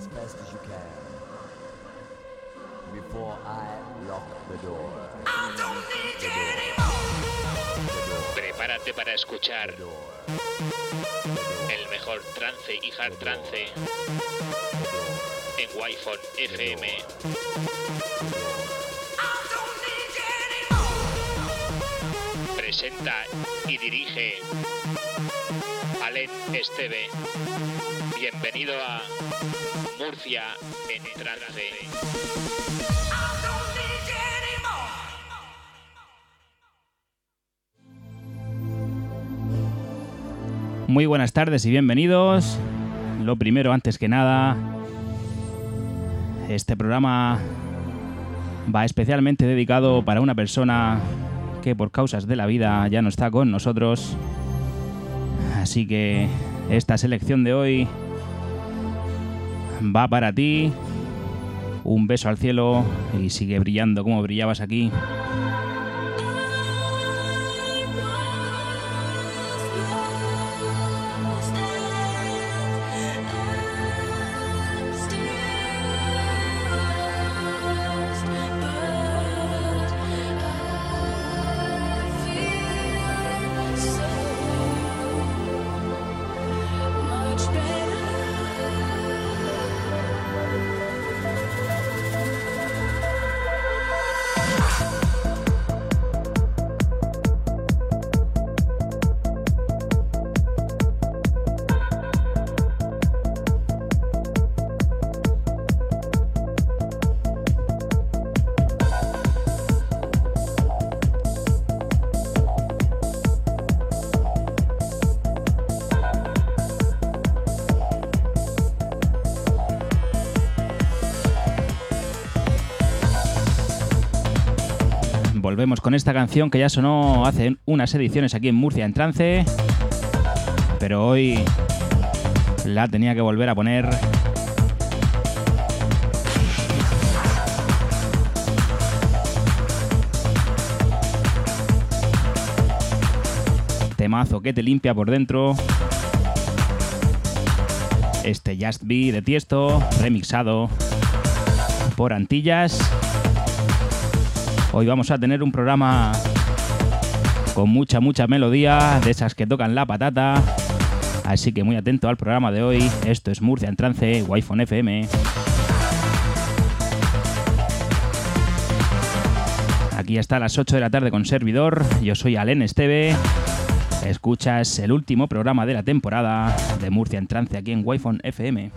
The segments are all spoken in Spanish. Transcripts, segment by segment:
as fast as you can before I lock the door. Prepárate para escuchar The door. el mejor trance y hard trance en Wi-Fi FM. Presenta y dirige Alen Esteve. Bienvenido a Murcia en trance. Muy buenas tardes y bienvenidos. Lo primero, antes que nada, este programa va especialmente dedicado para una persona que por causas de la vida ya no está con nosotros. Así que esta selección de hoy va para ti. Un beso al cielo y sigue brillando como brillabas aquí. Volvemos con esta canción que ya sonó hace unas ediciones aquí en Murcia en trance. Pero hoy la tenía que volver a poner. Temazo que te limpia por dentro. Este Just Be de Tiesto, remixado por Antillas. Hoy vamos a tener un programa con mucha, mucha melodía, de esas que tocan la patata. Así que muy atento al programa de hoy. Esto es Murcia en trance, Wi-Fi FM. Aquí hasta las 8 de la tarde con servidor. Yo soy Alen Esteve. Escuchas el último programa de la temporada de Murcia en trance aquí en Wi-Fi FM.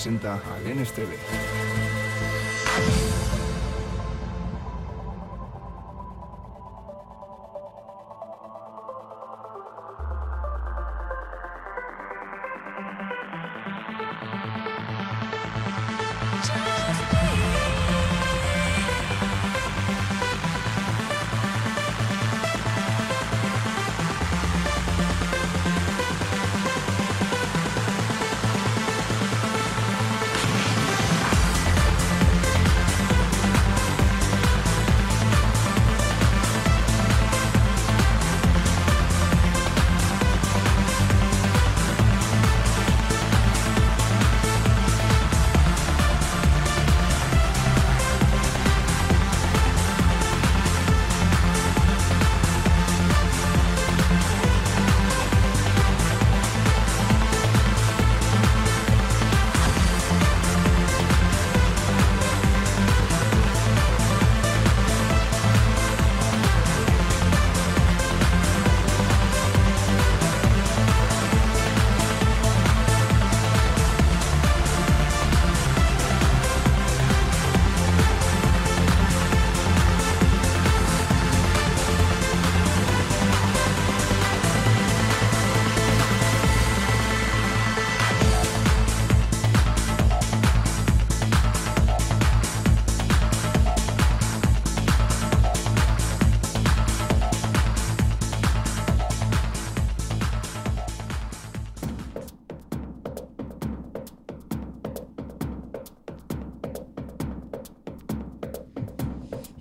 Presenta a Lenes TV.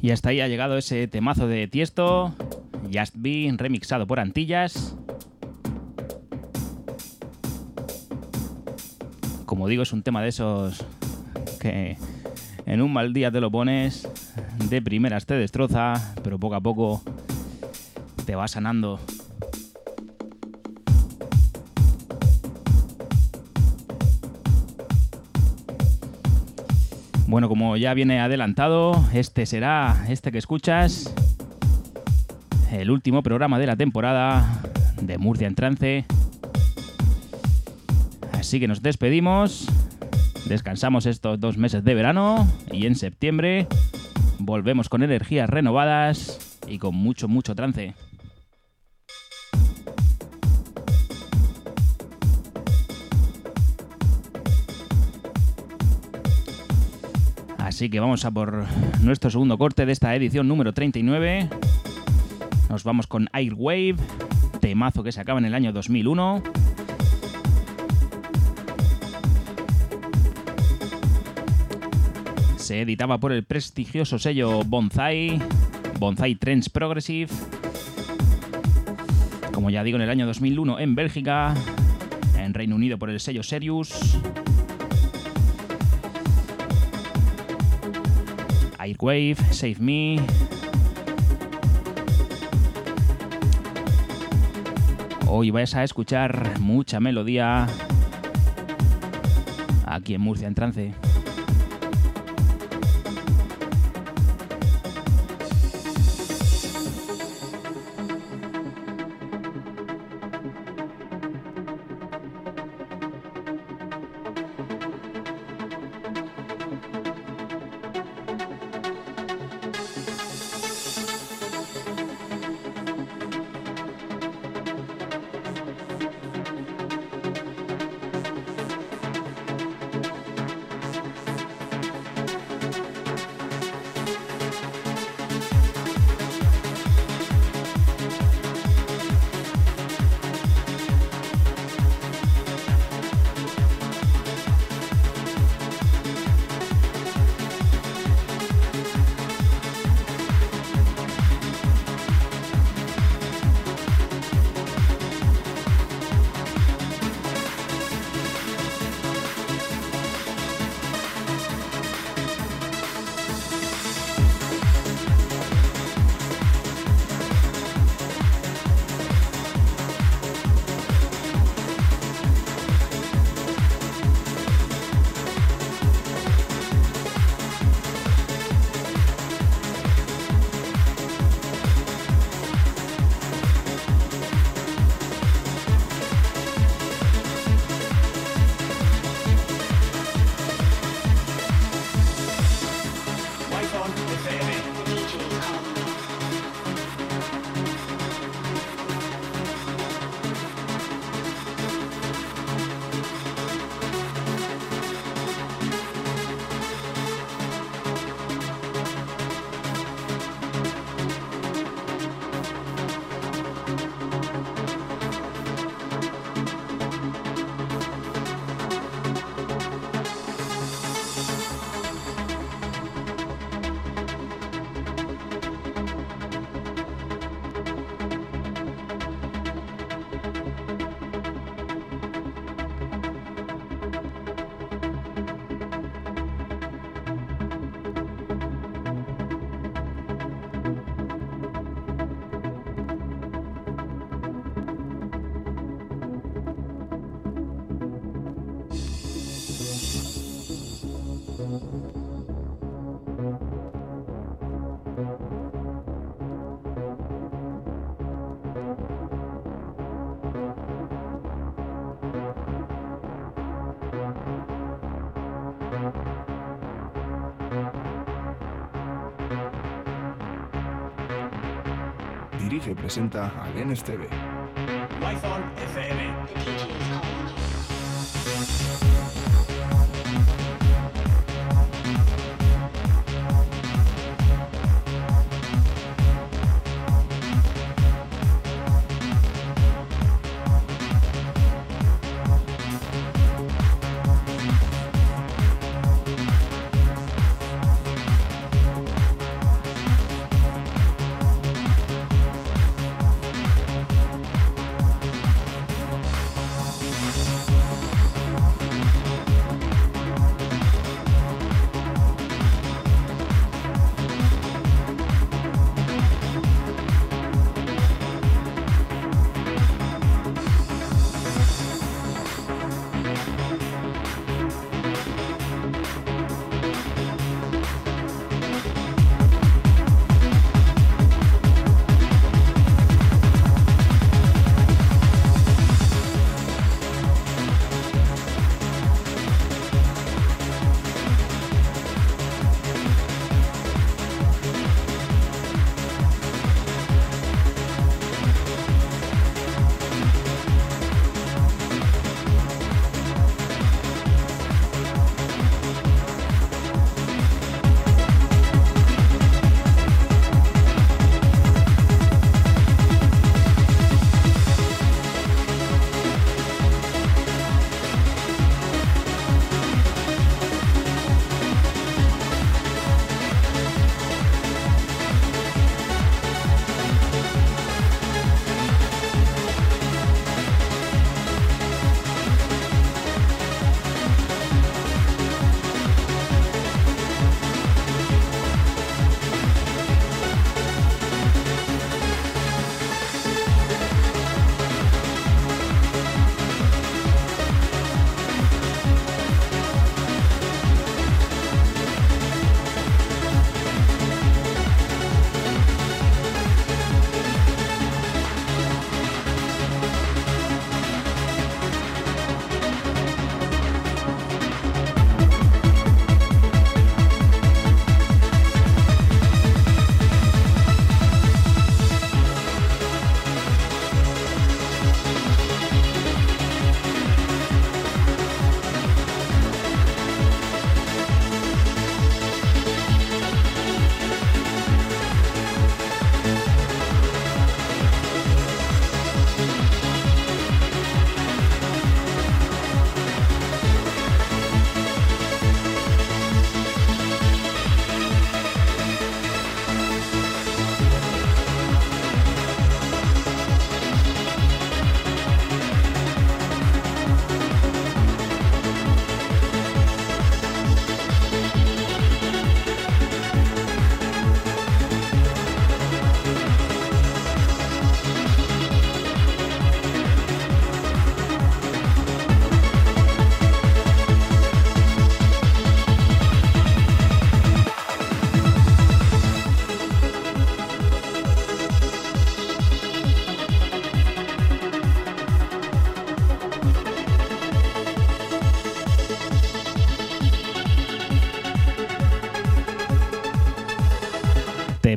Y hasta ahí ha llegado ese temazo de Tiesto, Just Be, remixado por Antillas. Como digo, es un tema de esos que en un mal día te lo pones, de primeras te destroza, pero poco a poco te va sanando. Bueno, como ya viene adelantado, este será, este que escuchas, el último programa de la temporada de Murcia en Trance. Así que nos despedimos, descansamos estos dos meses de verano y en septiembre volvemos con energías renovadas y con mucho, mucho trance. Así que vamos a por nuestro segundo corte de esta edición número 39. Nos vamos con Airwave, temazo que se acaba en el año 2001. Se editaba por el prestigioso sello Bonsai, Bonsai Trends Progressive. Como ya digo, en el año 2001 en Bélgica, en Reino Unido por el sello Serious Wave, Save Me. Hoy vais a escuchar mucha melodía aquí en Murcia en trance. Dirige y presenta Alen Esteve.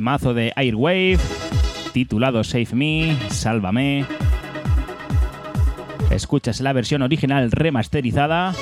Mazo de Airwave, titulado Save Me, Sálvame. Escuchas la versión original remasterizada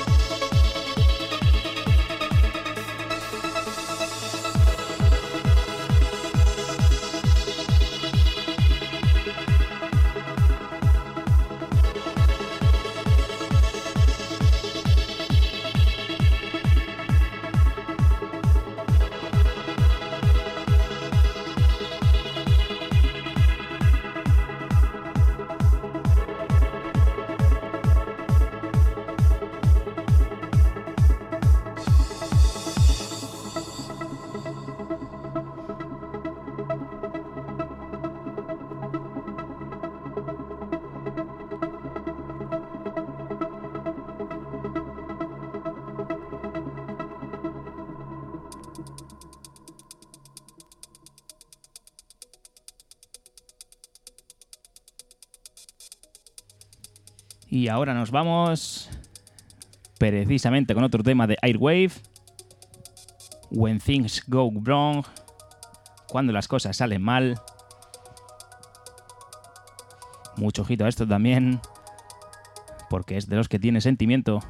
ahora nos vamos precisamente con otro tema de Airwave. When things go wrong. Cuando las cosas salen mal. Mucho ojito a esto también, porque es de los que tiene sentimiento.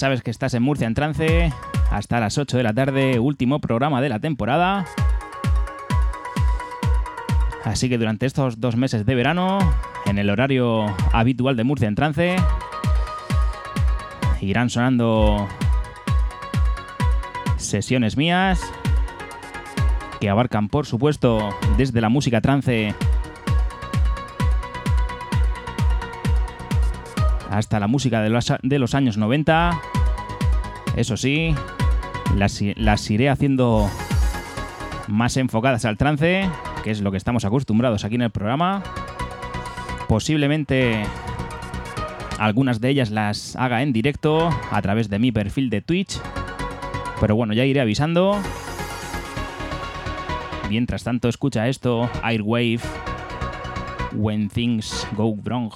Sabes que estás en Murcia en trance hasta las 8 de la tarde, último programa de la temporada. Así que durante estos dos meses de verano, en el horario habitual de Murcia en trance, irán sonando sesiones mías que abarcan, por supuesto, desde la música trance hasta la música de los, de los años 90. Eso sí, las, iré haciendo más enfocadas al trance, que es lo que estamos acostumbrados aquí en el programa. Posiblemente algunas de ellas las haga en directo a través de mi perfil de Twitch. Pero bueno, ya iré avisando. Mientras tanto, escucha esto, Airwave, When Things Go Wrong.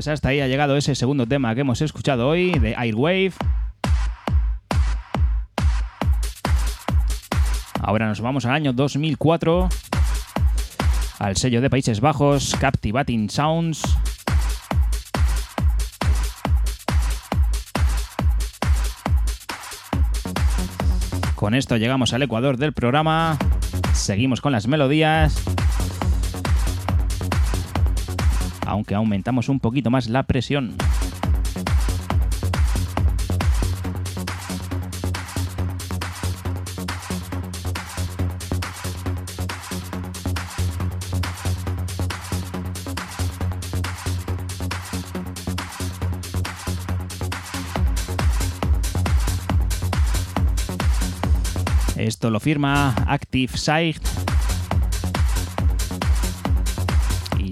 Pues hasta ahí ha llegado ese segundo tema que hemos escuchado hoy de Airwave. Ahora nos vamos al año 2004, al sello de Países Bajos, Captivating Sounds. Con esto llegamos al ecuador del programa. Seguimos con las melodías. Aunque aumentamos un poquito más la presión. Esto lo firma Active Sight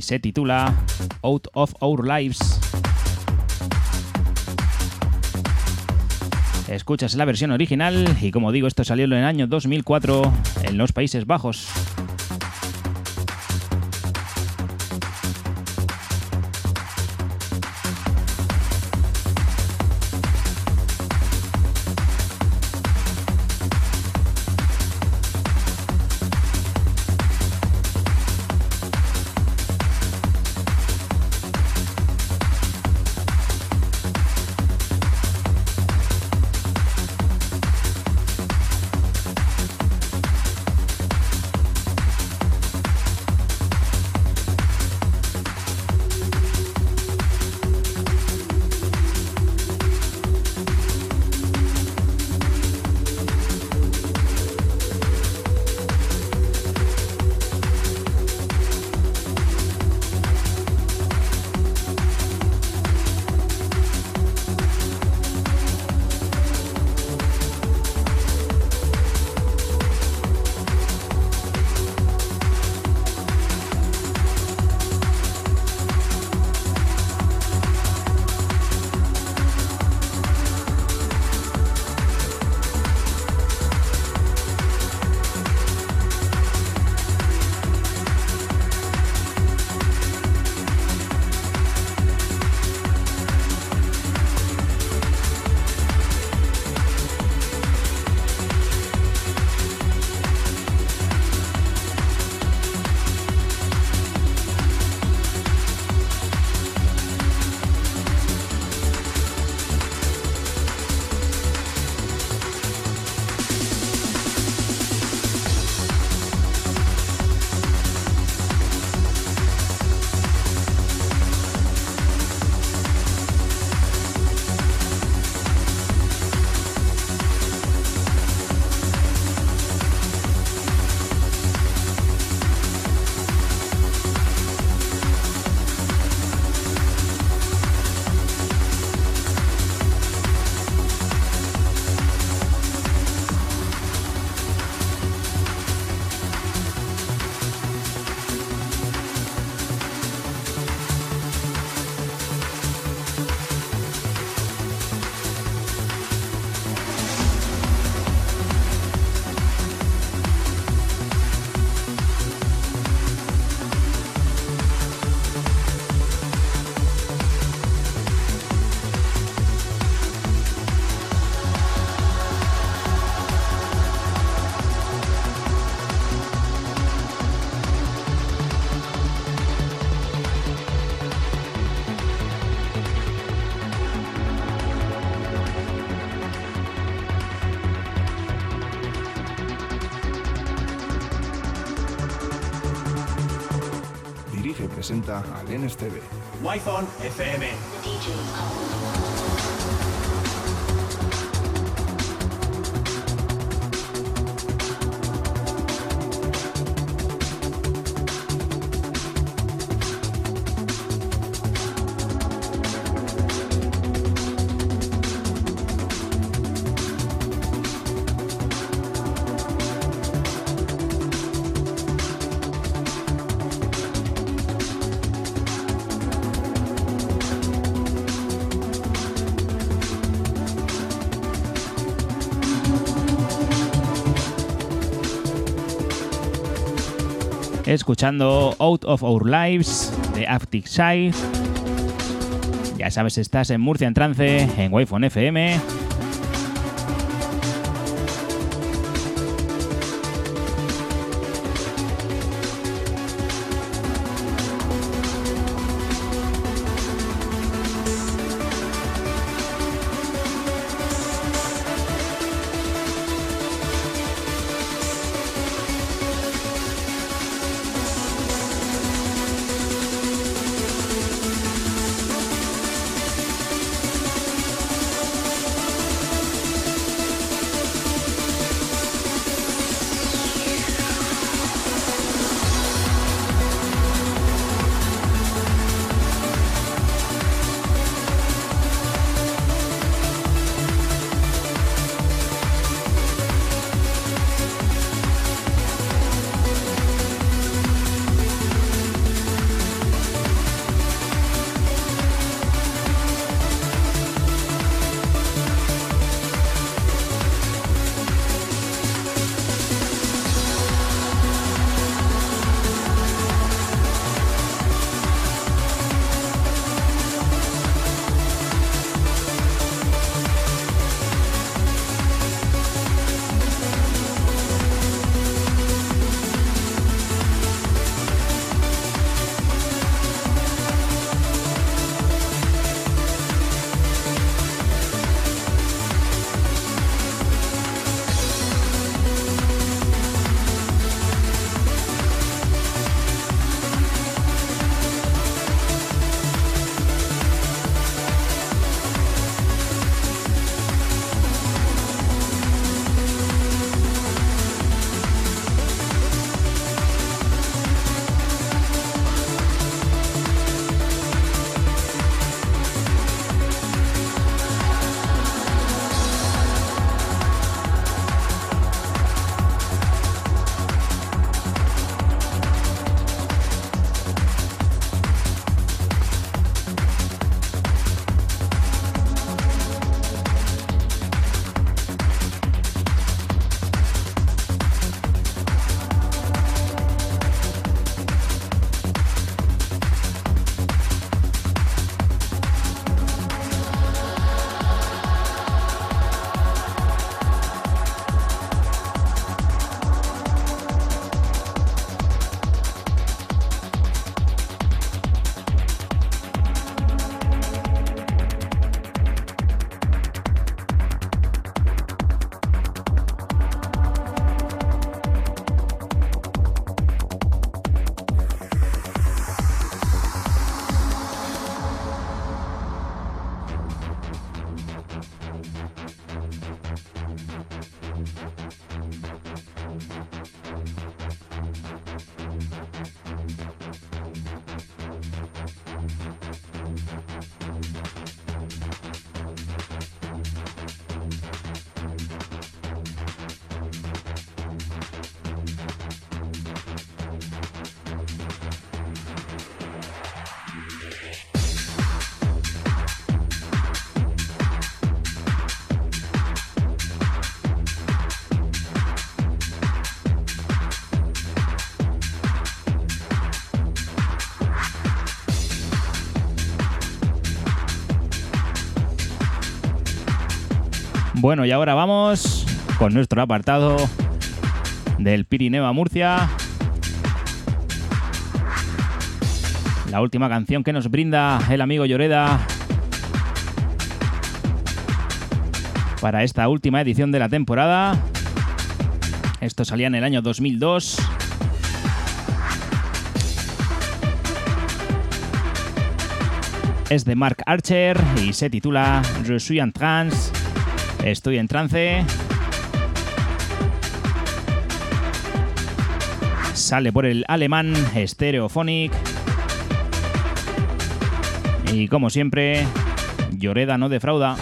se titula Out of Our Lives. Escuchas la versión original y como digo, esto salió en el año 2004 en los Países Bajos. Presenta al NSTV. Wi-Fi FM. Escuchando Out of Our Lives de Arctic. Ya sabes, estás en Murcia en trance, en wi FM. Bueno, y ahora vamos con nuestro apartado del Pirineo a Murcia. La última canción que nos brinda el amigo Lloreda para esta última edición de la temporada. Esto salía en el año 2002. Es de Mark Archer y se titula Je suis en trance. Estoy en trance. Sale por el alemán Stereophonic. Y como siempre, Lloreda no defrauda.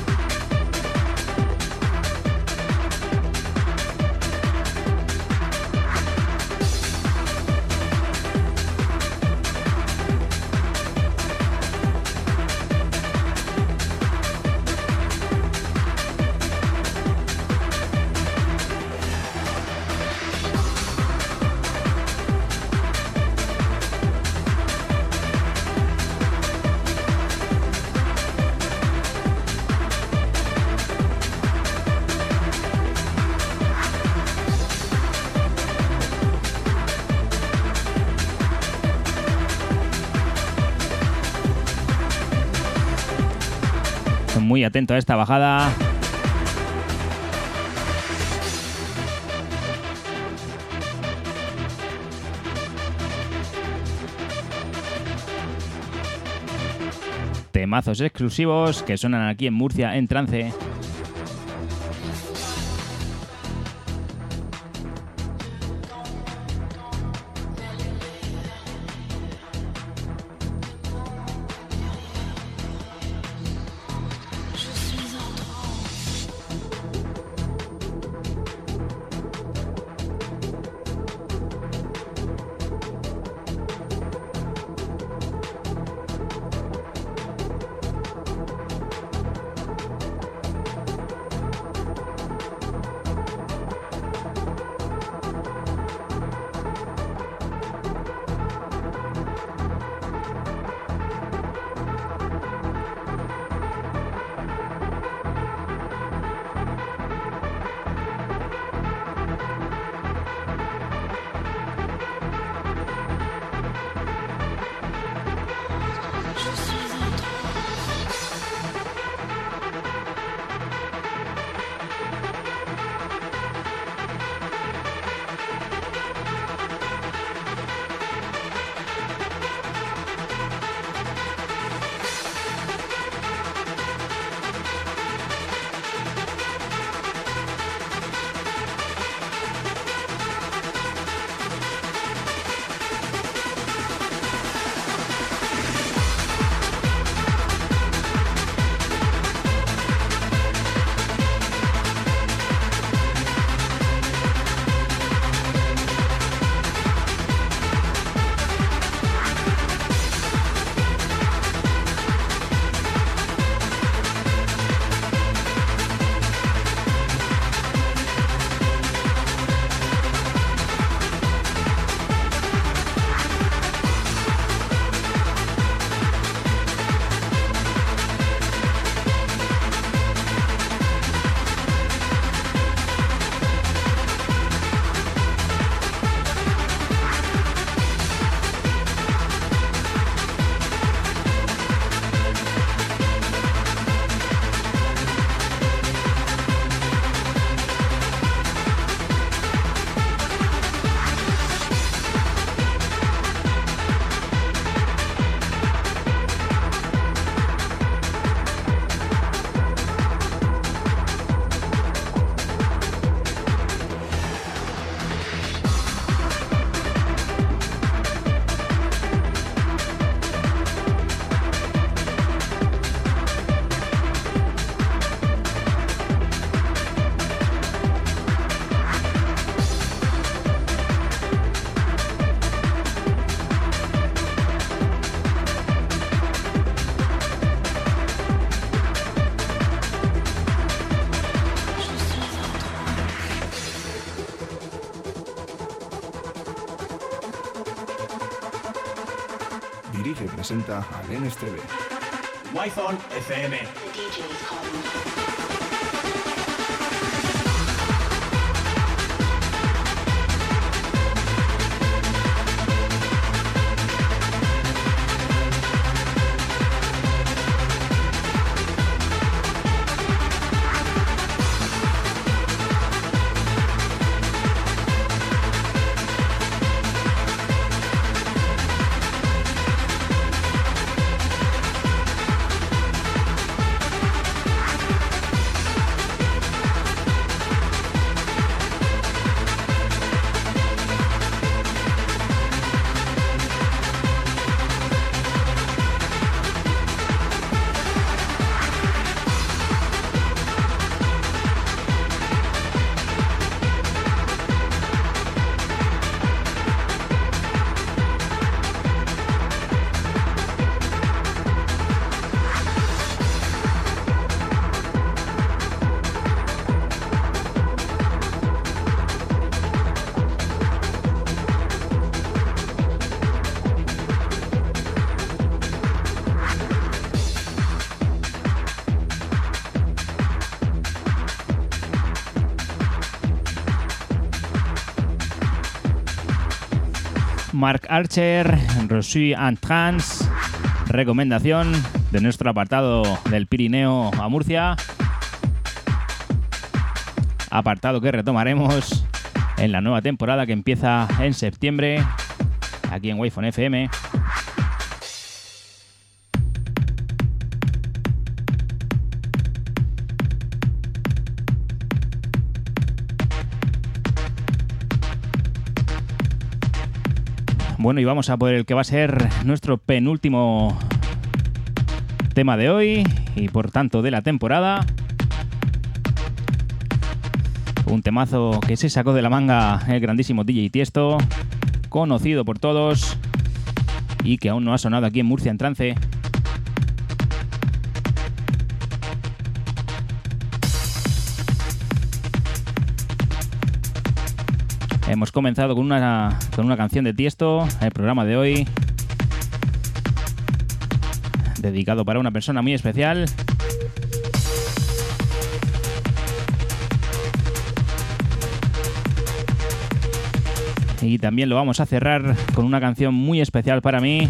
Atento a esta bajada. Temazos exclusivos que suenan aquí en Murcia en trance. Presenta al NSTV. Wi-Fi FM. Mark Archer, Rosy and Trans, recomendación de nuestro apartado del Pirineo a Murcia. Apartado que retomaremos en la nueva temporada que empieza en septiembre aquí en Wi-Fi FM. Bueno, y vamos a por el que va a ser nuestro penúltimo tema de hoy y por tanto de la temporada. Un temazo que se sacó de la manga el grandísimo DJ Tiesto, conocido por todos y que aún no ha sonado aquí en Murcia en trance. Hemos comenzado con una, con una canción de Tiesto, el programa de hoy, dedicado para una persona muy especial. Y también lo vamos a cerrar con una canción muy especial para mí.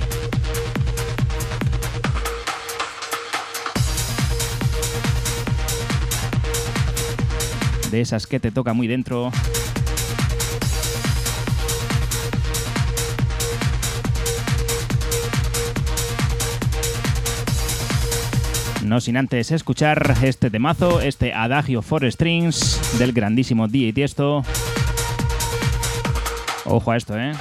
De esas que te toca muy dentro. No sin antes escuchar este temazo, este Adagio for Strings del grandísimo DJ Tiesto. Ojo a esto, ¿eh?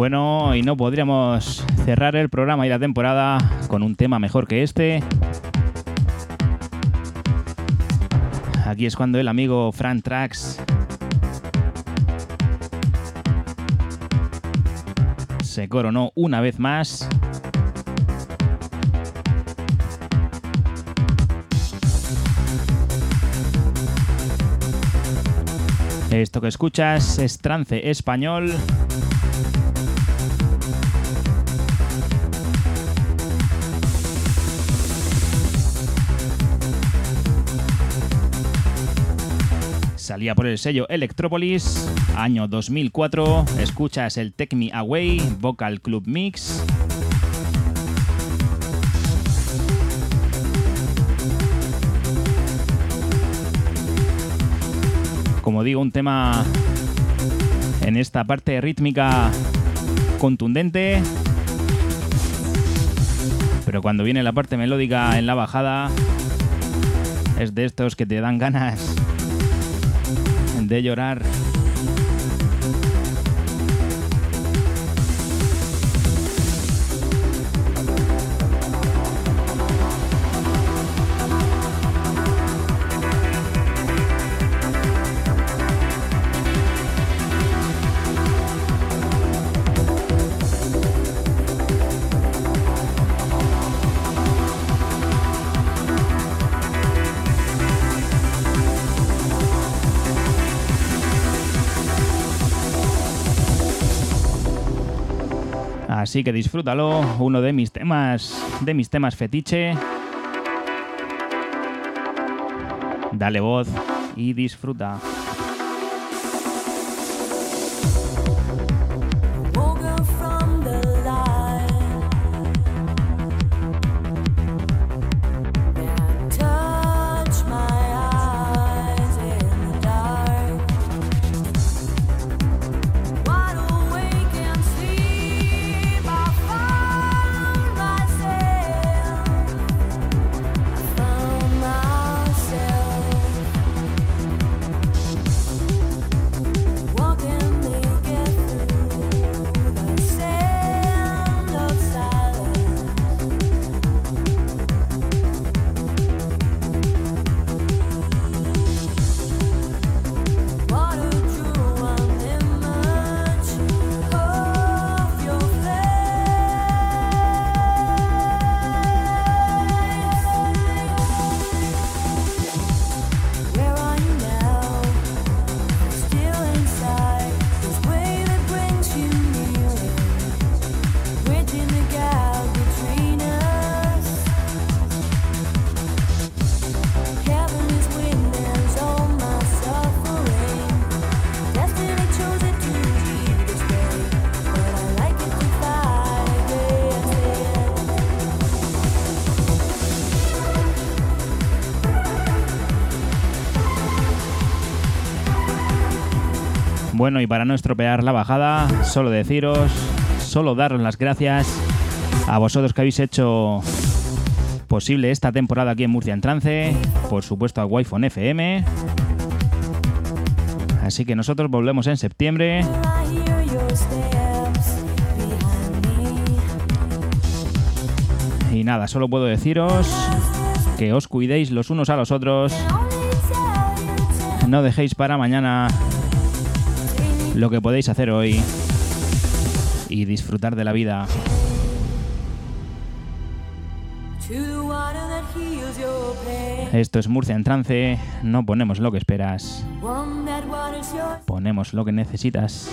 Bueno, y no podríamos cerrar el programa y la temporada con un tema mejor que este. Aquí es cuando el amigo Fran Trax se coronó una vez más. Esto que escuchas es trance español. Salía por el sello Electropolis, año 2004. Escuchas el Take Me Away, Vocal Club Mix. Como digo, un tema en esta parte rítmica contundente. Pero cuando viene la parte melódica en la bajada, es de estos que te dan ganas de llorar. Así que disfrútalo, uno de mis temas, de mis temas fetiche. Dale voz y disfruta. Y para no estropear la bajada, solo deciros, solo daros las gracias a vosotros que habéis hecho posible esta temporada aquí en Murcia en Trance, por supuesto a Wi-Fi FM. Así que nosotros volvemos en septiembre. Y nada, solo puedo deciros que os cuidéis los unos a los otros. No dejéis para mañana lo que podéis hacer hoy y disfrutar de la vida. Esto es Murcia en trance, no ponemos lo que esperas, ponemos lo que necesitas.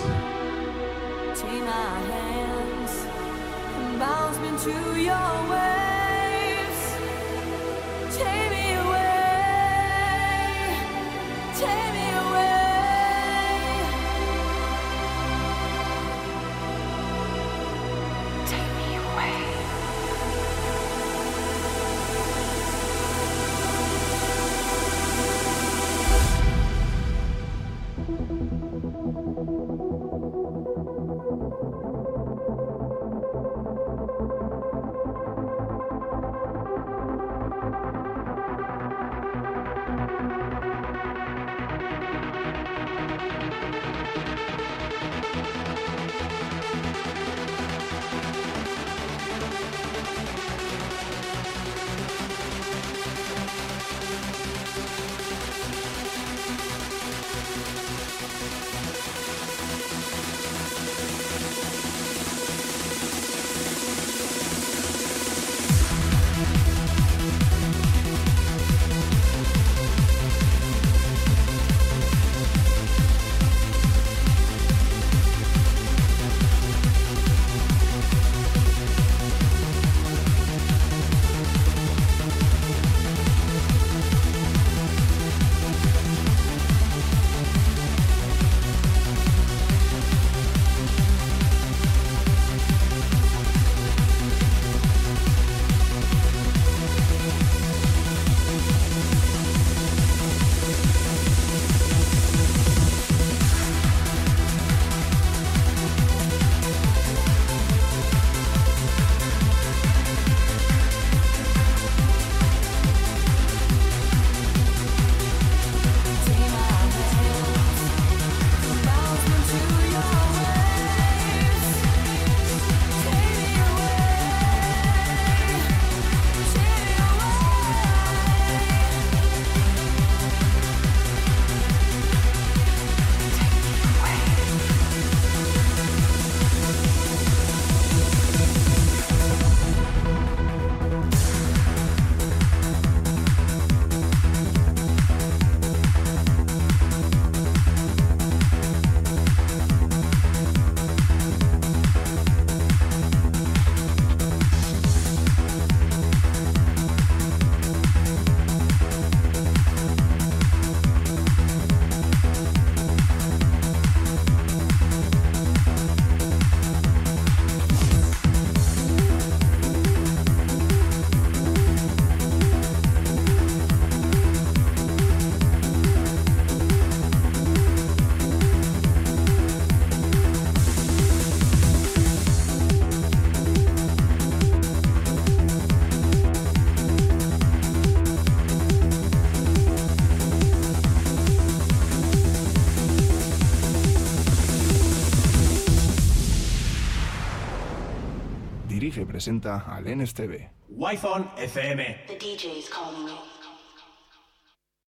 Presenta al NSTV. Wi-Fi FM.